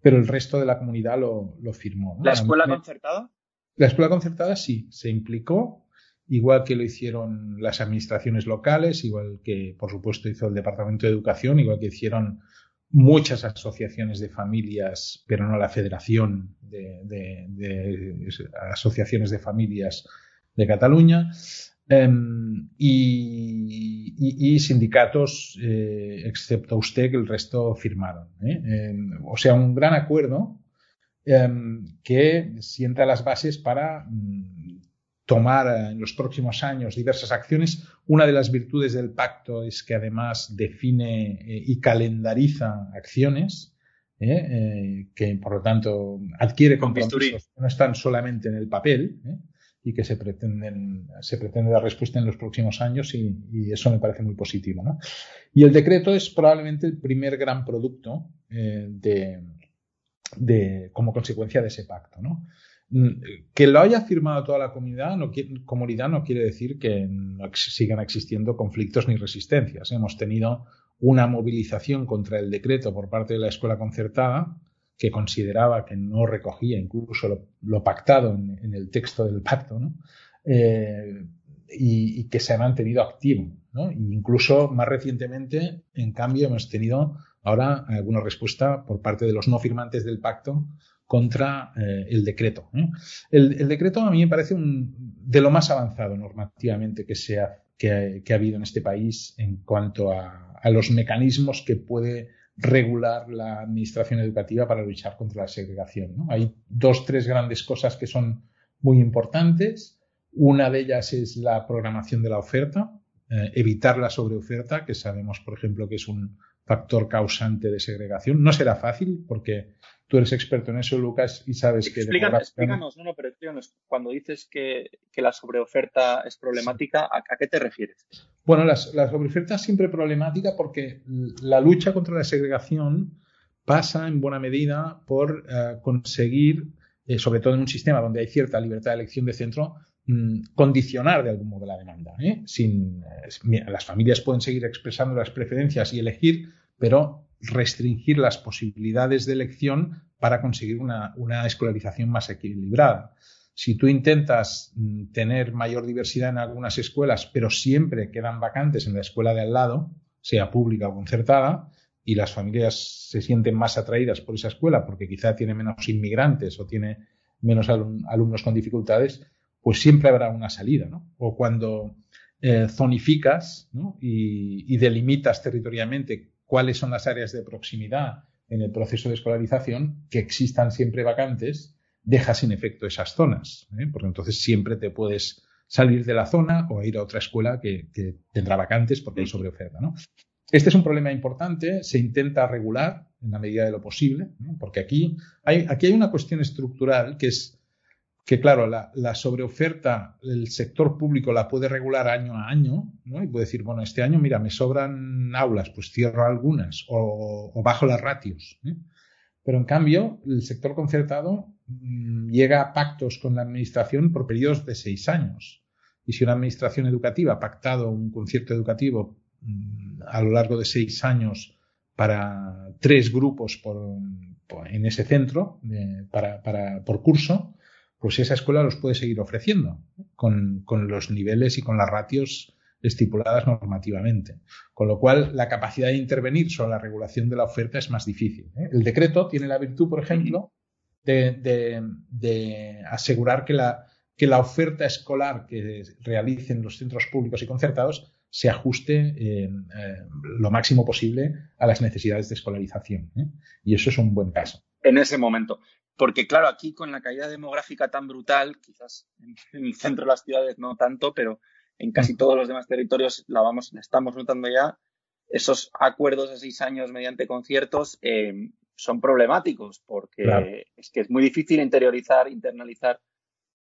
pero el resto de la comunidad lo, lo firmó. ¿La escuela concertada? La escuela concertada sí, se implicó, igual que lo hicieron las administraciones locales, igual que, por supuesto, hizo el Departamento de Educación, igual que hicieron muchas asociaciones de familias, pero no la Federación de, de, de Asociaciones de Familias de Cataluña. Em, y, sindicatos, eh, excepto usted, que el resto firmaron. ¿eh? Em, o sea, un gran acuerdo em, que sienta las bases para mm, tomar en los próximos años diversas acciones. Una de las virtudes del pacto es que además define eh, y calendariza acciones. que por lo tanto adquiere compromisos que no están solamente en el papel, y que se pretenden se pretende dar respuesta en los próximos años y, eso me parece muy positivo. ¿no? Y el decreto es probablemente el primer gran producto eh, de, de, como consecuencia de ese pacto. ¿no? Mm, que lo haya firmado toda la comunidad no, comunidad no quiere decir que no sigan existiendo conflictos ni resistencias. Hemos tenido una movilización contra el decreto por parte de la escuela concertada que consideraba que no recogía incluso lo, pactado en, el texto del pacto, ¿no? Eh, y, que se ha mantenido activo. ¿no? E incluso más recientemente, en cambio, hemos tenido ahora alguna respuesta por parte de los no firmantes del pacto contra eh, el decreto. El, decreto a mí me parece de lo más avanzado normativamente que, sea, que, ha habido en este país en cuanto a los mecanismos que puede regular la administración educativa para luchar contra la segregación. ¿no? Hay dos, tres grandes cosas que son muy importantes. Una de ellas es la programación de la oferta, eh, evitar la sobreoferta, que sabemos, por ejemplo, que es un factor causante de segregación. No será fácil porque tú eres experto en eso, Lucas, y sabes que... Explícanos, explícanos no, no, pero cuando dices que, la sobreoferta es problemática, ¿a, qué te refieres? Bueno, la, sobreoferta es siempre problemática porque la lucha contra la segregación pasa en buena medida por eh, conseguir, eh, sobre todo en un sistema donde hay cierta libertad de elección de centro, condicionar de algún modo la demanda. ¿eh? Sin, las familias pueden seguir expresando las preferencias y elegir, pero restringir las posibilidades de elección para conseguir una, escolarización más equilibrada. Si tú intentas mm, tener mayor diversidad en algunas escuelas, pero siempre quedan vacantes en la escuela de al lado, sea pública o concertada, y las familias se sienten más atraídas por esa escuela porque quizá tiene menos inmigrantes o tiene menos alumnos con dificultades, pues siempre habrá una salida. ¿no? O cuando eh, zonificas y, y, delimitas territorialmente cuáles son las áreas de proximidad en el proceso de escolarización, que existan siempre vacantes, deja sin efecto esas zonas, ¿eh? porque entonces siempre te puedes salir de la zona o ir a otra escuela que, tendrá vacantes porque hay sobreoferta. ¿no? Este es un problema importante, se intenta regular en la medida de lo posible, porque aquí hay, aquí hay una cuestión estructural que es que claro, la, sobreoferta, el sector público la puede regular año a año, ¿no? Y puede decir, bueno, este año, mira, me sobran aulas, pues cierro algunas o, bajo las ratios. ¿eh? Pero en cambio, el sector concertado mm, llega a pactos con la administración por periodos de seis años. Y si una administración educativa ha pactado un concierto educativo mm, a lo largo de seis años para tres grupos en ese centro, para, para, por curso, pues esa escuela los puede seguir ofreciendo con, los niveles y con las ratios estipuladas normativamente. Con lo cual, la capacidad de intervenir sobre la regulación de la oferta es más difícil. ¿eh? El decreto tiene la virtud, por ejemplo, de, asegurar que la, oferta escolar que realicen los centros públicos y concertados se ajuste eh, lo máximo posible a las necesidades de escolarización. ¿eh? Y eso es un buen caso. En ese momento. Porque claro, aquí con la caída demográfica tan brutal, quizás en el centro de las ciudades no tanto, pero en casi todos los demás territorios la vamos, la estamos notando ya, esos acuerdos de seis años mediante conciertos eh, son problemáticos porque es que es muy difícil interiorizar, internalizar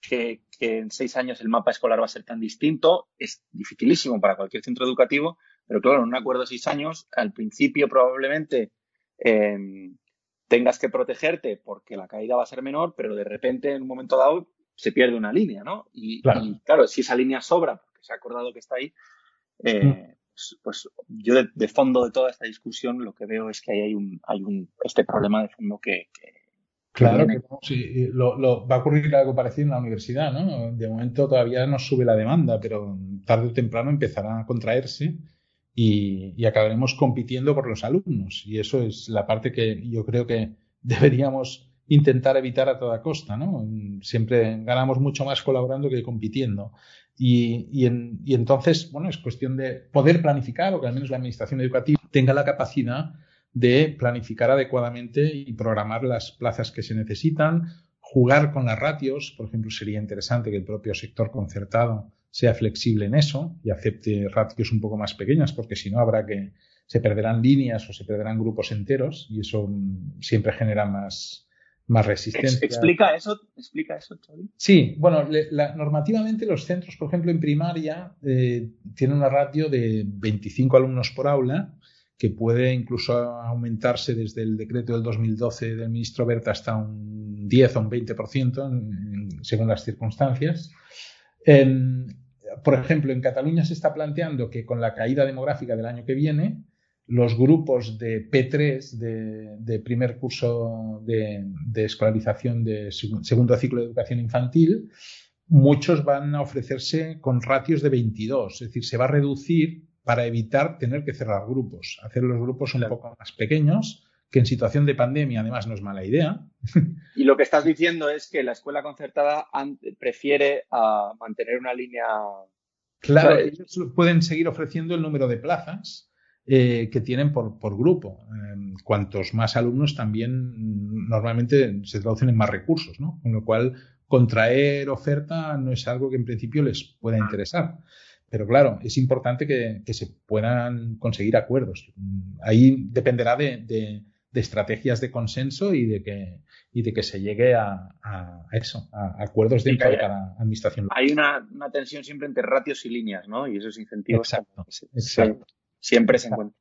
que, que, en seis años el mapa escolar va a ser tan distinto. Es dificilísimo para cualquier centro educativo, pero claro, en un acuerdo de seis años, al principio probablemente eh, tengas que protegerte porque la caída va a ser menor, pero de repente en un momento dado se pierde una línea, ¿no? Y claro, si esa línea sobra, porque se ha acordado que está ahí, eh, mm. pues, pues, yo de, fondo de toda esta discusión lo que veo es que ahí hay un, hay un este problema de fondo que, Claro, que sí, lo, va a ocurrir algo parecido en la universidad, ¿no? De momento todavía no sube la demanda, pero tarde o temprano empezará a contraerse y, acabaremos compitiendo por los alumnos. Y eso es la parte que yo creo que deberíamos intentar evitar a toda costa, ¿no? Siempre ganamos mucho más colaborando que compitiendo. Y, y, y, entonces, bueno, es cuestión de poder planificar o que al menos la administración educativa tenga la capacidad de planificar adecuadamente y programar las plazas que se necesitan, jugar con las ratios. Por ejemplo, sería interesante que el propio sector concertado sea flexible en eso y acepte ratios un poco más pequeñas, porque si no habrá que se perderán líneas o se perderán grupos enteros y eso mm, siempre genera más, más resistencia. ¿Explica eso? ¿Explica eso, Sí, bueno, normativamente los centros, por ejemplo, en primaria eh, tienen una ratio de 25 alumnos por aula, que puede incluso aumentarse desde el decreto del 2012 del ministro Berta hasta un 10 o un 20% según las circunstancias por ejemplo, en Cataluña se está planteando que con la caída demográfica del año que viene, los grupos de P3, de, primer curso de, escolarización de segundo ciclo de educación infantil, muchos van a ofrecerse con ratios de 22, es decir, se va a reducir para evitar tener que cerrar grupos, hacer los grupos un poco más pequeños, que en situación de pandemia además no es mala idea. Y lo que estás diciendo es que la escuela concertada prefiere a mantener una línea. Claro, ellos pueden seguir ofreciendo el número de plazas eh, que tienen por, por grupo. Eh, cuantos más alumnos también normalmente se traducen en más recursos, ¿no? Con lo cual, contraer oferta no es algo que en principio les pueda interesar. Pero claro, es importante que, que se puedan conseguir acuerdos. Ahí dependerá de, de, de, estrategias de consenso y de que, y de que se llegue a, a eso, a acuerdos dentro de cada administración. Hay una, una, tensión siempre entre ratios y líneas, ¿no? Y esos incentivos. Exacto. exacto siempre se encuentra.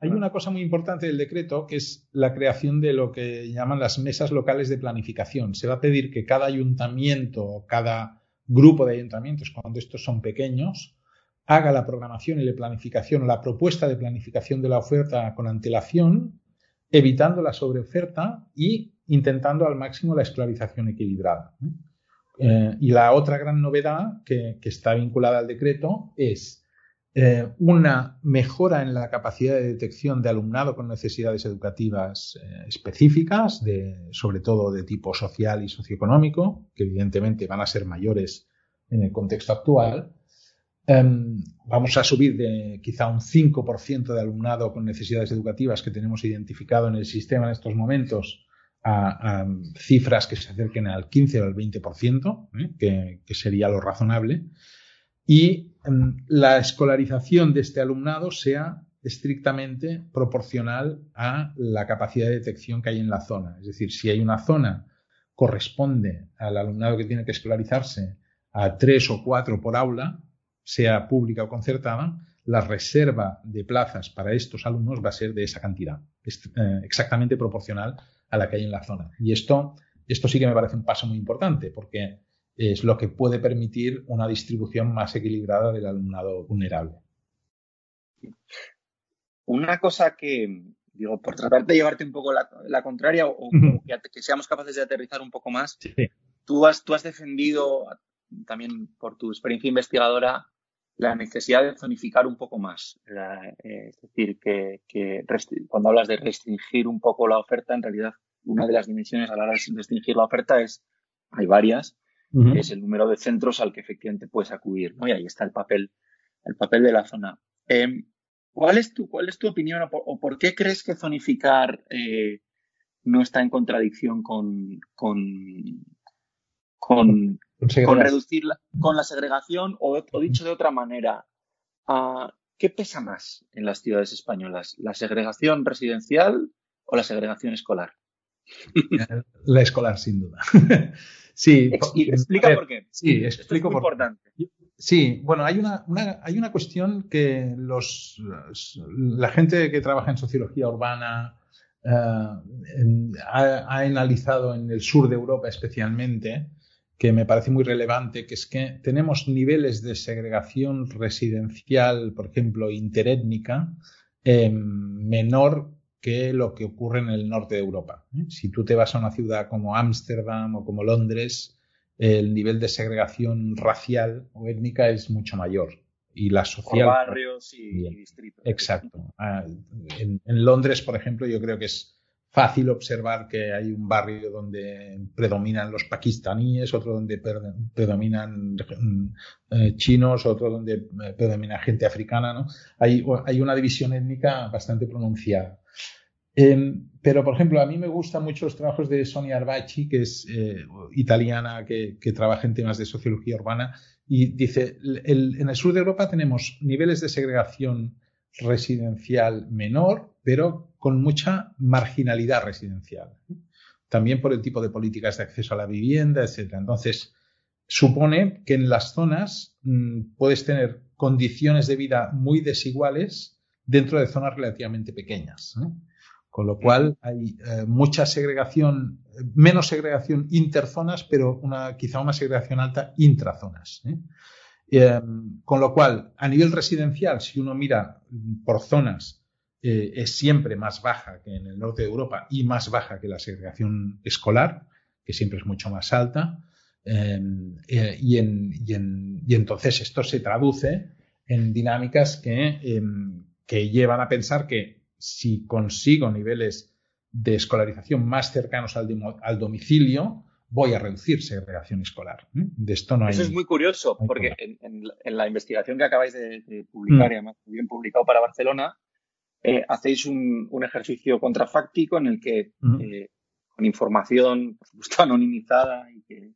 hay una cosa muy importante del decreto que es la creación de lo que llaman las mesas locales de planificación. Se va a pedir que cada ayuntamiento o cada grupo de ayuntamientos, cuando estos son pequeños, haga la programación y la planificación, la propuesta de planificación de la oferta con antelación, evitando la sobreoferta y intentando al máximo la esclavización equilibrada. Eh, y la otra gran novedad que, está vinculada al decreto es eh, una mejora en la capacidad de detección de alumnado con necesidades educativas eh, específicas, de, sobre todo de tipo social y socioeconómico, que evidentemente van a ser mayores en el contexto actual. Um, vamos a subir de quizá un 5% de alumnado con necesidades educativas que tenemos identificado en el sistema en estos momentos a, cifras que se acerquen al 15 o al 20%, ¿eh? que, que sería lo razonable y em, la escolarización de este alumnado sea estrictamente proporcional a la capacidad de detección que hay en la zona. Es decir, si hay una zona corresponde al alumnado que tiene que escolarizarse a tres o cuatro por aula, sea pública o concertada, la reserva de plazas para estos alumnos va a ser de esa cantidad, eh, exactamente proporcional a la que hay en la zona. Y esto, esto sí que me parece un paso muy importante, porque es lo que puede permitir una distribución más equilibrada del alumnado vulnerable. Una cosa que, digo, por tratar de llevarte un poco la, la contraria o, que, seamos capaces de aterrizar un poco más, sí. tú, has, tú has defendido también por tu experiencia investigadora la necesidad de zonificar un poco más. La, eh, es decir, que, que cuando hablas de restringir un poco la oferta, en realidad una de las dimensiones a la hora de restringir la oferta es, hay varias, uh -huh. es el número de centros al que efectivamente puedes acudir, ¿no? Y ahí está el papel, el papel de la zona. Eh, ¿cuál, es tu, ¿Cuál es tu opinión o por, o por qué crees que zonificar eh, no está en contradicción con, con, con, con reducir la, con la segregación o, o dicho de otra manera, uh, ¿qué pesa más en las ciudades españolas? ¿La segregación residencial o la segregación escolar? La escolar, sin duda. sí. explica por qué. Sí, explico es muy por importante. Sí, bueno, hay una, una, hay una cuestión que los, la gente que trabaja en sociología urbana uh, en, ha, ha, analizado en el sur de Europa especialmente, que me parece muy relevante, que es que tenemos niveles de segregación residencial, por ejemplo, interétnica, eh, menor que lo que ocurre en el norte de Europa. ¿eh? Si tú te vas a una ciudad como Ámsterdam o como Londres, el nivel de segregación racial o étnica es mucho mayor. Y la social. Por barrios y, y distritos. Exacto. En, en, Londres, por ejemplo, yo creo que es fácil observar que hay un barrio donde predominan los pakistaníes, otro donde predominan eh, chinos, otro donde predomina gente africana. ¿no? Hay, una división étnica bastante pronunciada. Eh, pero, por ejemplo, a mí me gustan mucho los trabajos de Sonia Arbaci, que es eh, italiana, que, trabaja en temas de sociología urbana, y dice, en el sur de Europa tenemos niveles de segregación residencial menor, pero con mucha marginalidad residencial. También por el tipo de políticas de acceso a la vivienda, etc. Entonces, supone que en las zonas mmm, puedes tener condiciones de vida muy desiguales dentro de zonas relativamente pequeñas. Con lo cual hay eh, mucha segregación, menos segregación interzonas, pero una, quizá una segregación alta intrazonas. ¿eh? Eh, con lo cual, a nivel residencial, si uno mira por zonas, eh, es siempre más baja que en el norte de Europa y más baja que la segregación escolar, que siempre es mucho más alta. Eh, y, en, y, en, y, entonces esto se traduce en dinámicas que, que llevan a pensar que si consigo niveles de escolarización más cercanos al, domicilio, voy a reducir segregación escolar. De esto no Eso es muy curioso, porque en, la investigación que acabáis de, publicar, mm. y además muy bien publicado para Barcelona, eh, hacéis un, ejercicio contrafáctico en el que, mm. eh, con información, por supuesto, anonimizada y que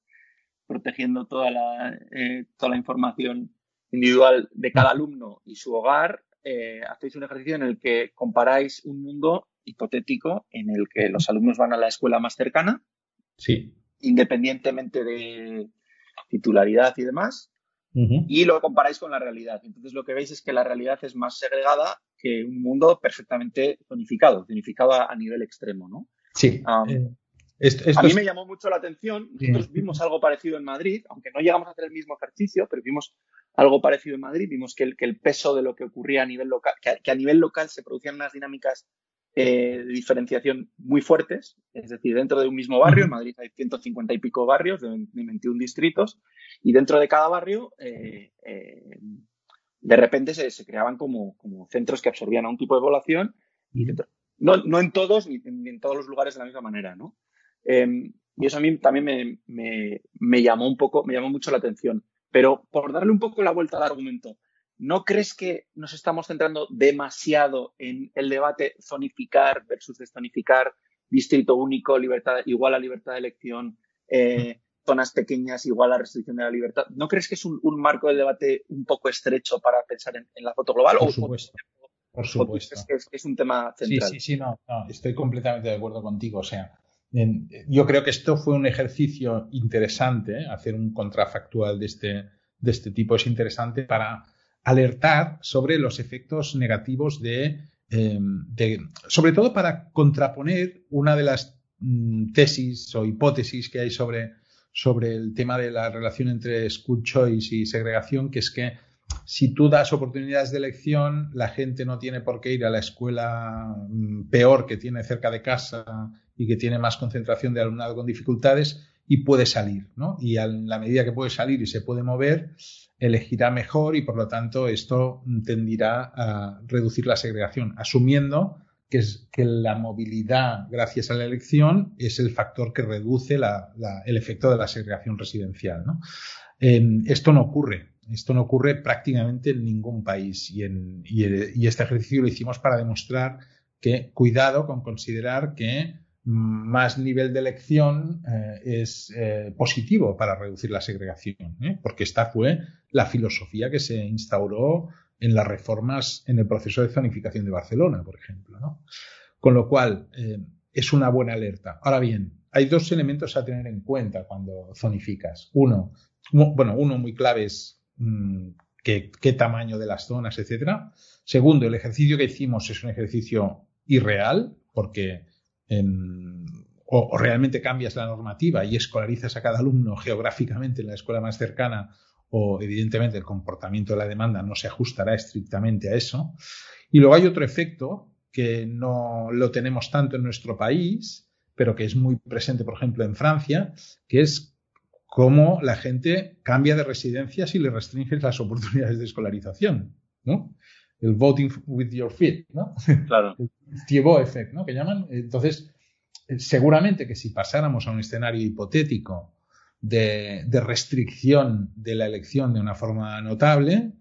protegiendo toda la, eh, toda la información individual de cada alumno y su hogar, eh, hacéis un ejercicio en el que comparáis un mundo hipotético en el que los alumnos van a la escuela más cercana, sí. Independientemente de titularidad y demás, y lo comparáis con la realidad. Entonces lo que veis es que la realidad es más segregada que un mundo perfectamente zonificado, zonificado a, nivel extremo, ¿no? Sí. Eh, a mí me llamó mucho la atención. Nosotros vimos algo parecido en Madrid, aunque no llegamos a hacer el mismo ejercicio, pero vimos algo parecido en Madrid. Vimos que el, que el peso de lo que ocurría a nivel local, que a, nivel local se producían unas dinámicas eh, de diferenciación muy fuertes. Es decir, dentro de un mismo barrio, en Madrid hay 150 y pico barrios de 21 distritos, y dentro de cada barrio, eh, eh, de repente se, creaban como, como, centros que absorbían a un tipo de población. Y no, no en todos ni, en todos los lugares de la misma manera, ¿no? y eso a mí también me, me, me, llamó un poco, me llamó mucho la atención. Pero por darle un poco la vuelta al argumento, ¿no crees que nos estamos centrando demasiado en el debate zonificar versus destonificar, distrito único, libertad, igual a libertad de elección, eh, zonas pequeñas igual a restricción de la libertad? ¿No crees que es un, marco de debate un poco estrecho para pensar en, la foto global? Por supuesto. por supuesto. Es, que es, un tema central. Sí, sí, sí, no, estoy completamente de acuerdo contigo. O sea, yo creo que esto fue un ejercicio interesante, ¿eh? hacer un contrafactual de este, de este tipo es interesante para alertar sobre los efectos negativos de, em, sobre todo para contraponer una de las mm, tesis o hipótesis que hay sobre, sobre el tema de la relación entre school choice y segregación, que es que si tú das oportunidades de elección, la gente no tiene por qué ir a la escuela mm, peor que tiene cerca de casa y que tiene más concentración de alumnado con dificultades y puede salir, ¿no? Y a la medida que puede salir y se puede mover, elegirá mejor y por lo tanto esto tendirá a reducir la segregación, asumiendo que, es, que la movilidad gracias a la elección es el factor que reduce el efecto de la segregación residencial. ¿no? esto no ocurre. Esto no ocurre prácticamente en ningún país y, en, y este ejercicio lo hicimos para demostrar que cuidado con considerar que más nivel de elección eh, es eh, positivo para reducir la segregación, ¿eh? porque esta fue la filosofía que se instauró en las reformas en el proceso de zonificación de Barcelona, por ejemplo. ¿no? Con lo cual, es una buena alerta. Ahora bien, hay dos elementos a tener en cuenta cuando zonificas. Uno, bueno, uno muy clave es mm, qué, qué tamaño de las zonas, etcétera. Segundo, el ejercicio que hicimos es un ejercicio irreal, porque o, realmente cambias la normativa y escolarizas a cada alumno geográficamente en la escuela más cercana, o evidentemente el comportamiento de la demanda no se ajustará estrictamente a eso. Y luego hay otro efecto que no lo tenemos tanto en nuestro país, pero que es muy presente, por ejemplo, en Francia, que es cómo la gente cambia de residencia si le restringes las oportunidades de escolarización, ¿no? El voting with your feet, ¿no? Claro. el Thiebaud effect, ¿no? Que llaman. Entonces, eh, seguramente que si pasáramos a un escenario hipotético de, restricción de la elección de una forma notable,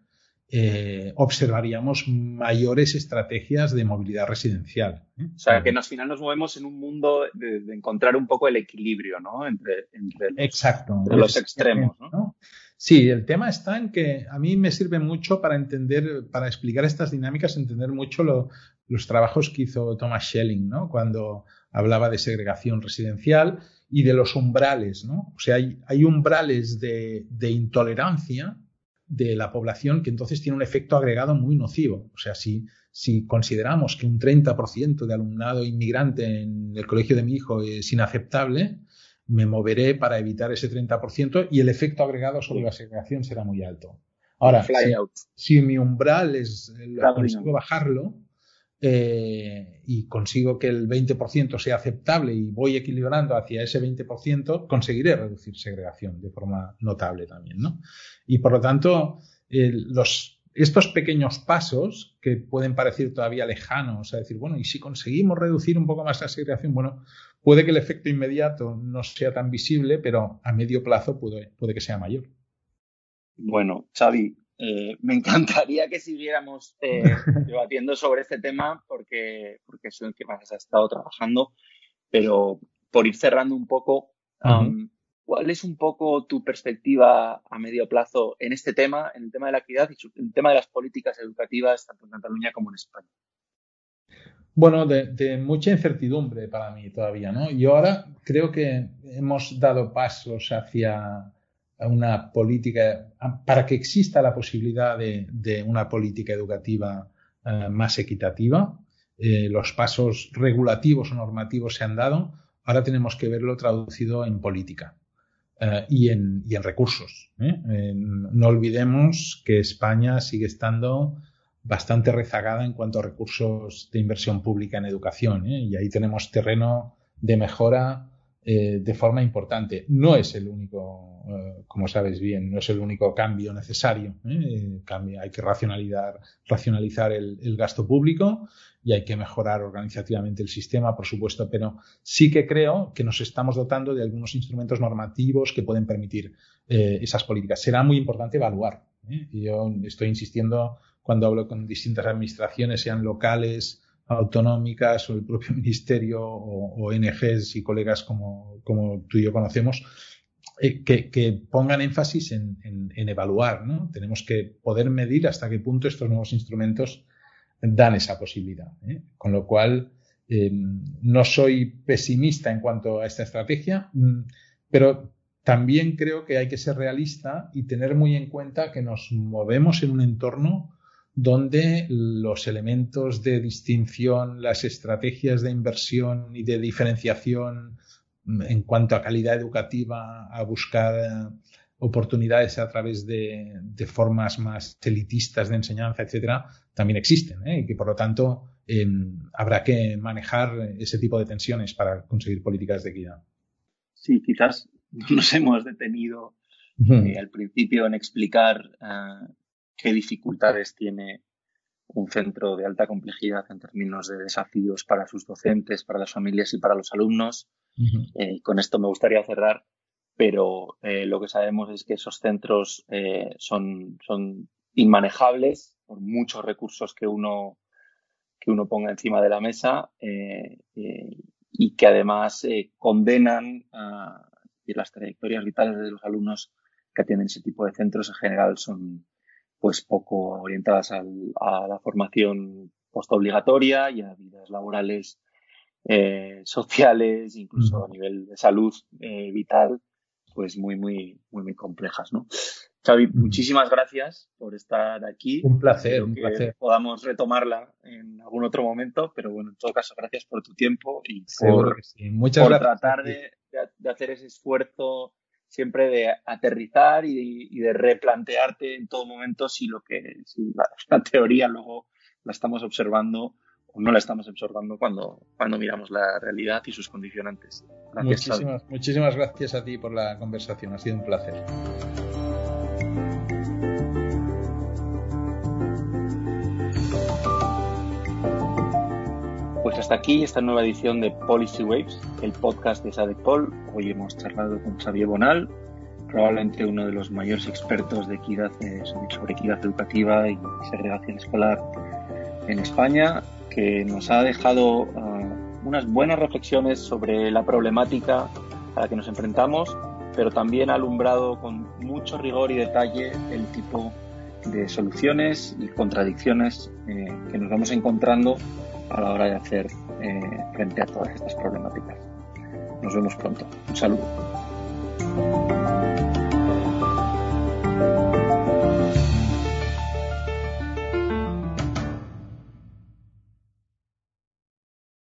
eh, observaríamos mayores estrategias de movilidad residencial. ¿eh? O sea, que al final nos movemos en un mundo de, encontrar un poco el equilibrio, ¿no? Entre, los, Exacto. los extremos, ¿no? Sí, el tema está en que a mí me sirve mucho para entender, para explicar estas dinámicas, entender mucho los trabajos que hizo Thomas Schelling, ¿no? Cuando hablaba de segregación residencial y de los umbrales, ¿no? O sea, hay, umbrales de, intolerancia de la población que entonces tiene un efecto agregado muy nocivo. O sea, si, si consideramos que un 30% de alumnado inmigrante en el colegio de mi hijo es inaceptable, me moveré para evitar ese 30% y el efecto agregado sobre la segregación será muy alto. Ahora, si, mi umbral es, consigo bajarlo eh, y consigo que el 20% sea aceptable y voy equilibrando hacia ese 20%, conseguiré reducir segregación de forma notable también, ¿no? Y por lo tanto, los estos pequeños pasos que pueden parecer todavía lejanos, a decir, bueno, y si conseguimos reducir un poco más la segregación, bueno, puede que el efecto inmediato no sea tan visible, pero a medio plazo puede, puede que sea mayor. Bueno, Xavi, eh, me encantaría que siguiéramos eh, debatiendo sobre este tema porque, porque es el que más has estado trabajando, pero por ir cerrando un poco, ¿cuál es un poco tu perspectiva a medio plazo en este tema, en el tema de la equidad y en el tema de las políticas educativas tanto en Cataluña como en España? Bueno, de, mucha incertidumbre para mí todavía, ¿no? Yo ahora creo que hemos dado pasos hacia una política, para que exista la posibilidad de, una política educativa eh, más equitativa. Eh, los pasos regulativos o normativos se han dado, ahora tenemos que verlo traducido en política eh, y, en, recursos. no olvidemos que España sigue estando bastante rezagada en cuanto a recursos de inversión pública en educación y ahí tenemos terreno de mejora eh, de forma importante. No es el único, eh, como sabes bien, no es el único cambio necesario. ¿eh? hay que racionalizar, racionalizar el, gasto público y hay que mejorar organizativamente el sistema, por supuesto, pero sí que creo que nos estamos dotando de algunos instrumentos normativos que pueden permitir esas políticas. Será muy importante evaluar. Yo estoy insistiendo cuando hablo con distintas administraciones, sean locales, autonómicas o el propio ministerio o, ONGs y colegas como, tú y yo conocemos, eh, que, pongan énfasis en, evaluar. ¿no? Tenemos que poder medir hasta qué punto estos nuevos instrumentos dan esa posibilidad. ¿eh? Con lo cual, eh, no soy pesimista en cuanto a esta estrategia, mm, pero también creo que hay que ser realista y tener muy en cuenta que nos movemos en un entorno donde los elementos de distinción, las estrategias de inversión y de diferenciación mm, en cuanto a calidad educativa, a buscar eh, oportunidades a través de, formas más elitistas de enseñanza, etcétera, también existen ¿eh? y que por lo tanto em, habrá que manejar ese tipo de tensiones para conseguir políticas de equidad. Sí, quizás nos hemos detenido eh, al principio en explicar qué dificultades tiene un centro de alta complejidad en términos de desafíos para sus docentes, para las familias y para los alumnos. Eh, con esto me gustaría cerrar, pero eh, lo que sabemos es que esos centros eh, son, son inmanejables por muchos recursos que uno, que uno ponga encima de la mesa y que además condenan a, las trayectorias vitales de los alumnos que atienden ese tipo de centros en general son, pues poco orientadas a la formación postobligatoria y a vidas laborales, eh, sociales, incluso a nivel de salud eh, vital, pues muy, muy, muy, muy complejas, ¿no? Xavi, muchísimas gracias por estar aquí. Un placer, un placer. Podamos retomarla en algún otro momento, pero bueno, en todo caso, gracias por tu tiempo y por, Muchas tratar de, de, hacer ese esfuerzo siempre de aterrizar y, de replantearte en todo momento si lo que si la, teoría luego la estamos observando o no la estamos observando cuando, cuando miramos la realidad y sus condicionantes. muchísimas, muchísimas gracias a ti por la conversación, ha sido un placer. Hasta aquí esta nueva edición de Policy Waves, el podcast de SADEPOL. Hoy hemos charlado con Xavier Bonal, probablemente uno de los mayores expertos de equidad eh, sobre equidad educativa y segregación escolar en España, que nos ha dejado ah, unas buenas reflexiones sobre la problemática a la que nos enfrentamos, pero también ha alumbrado con mucho rigor y detalle el tipo de soluciones y contradicciones eh, que nos vamos encontrando a la hora de hacer eh, frente a todas estas problemáticas. Nos vemos pronto. Un saludo.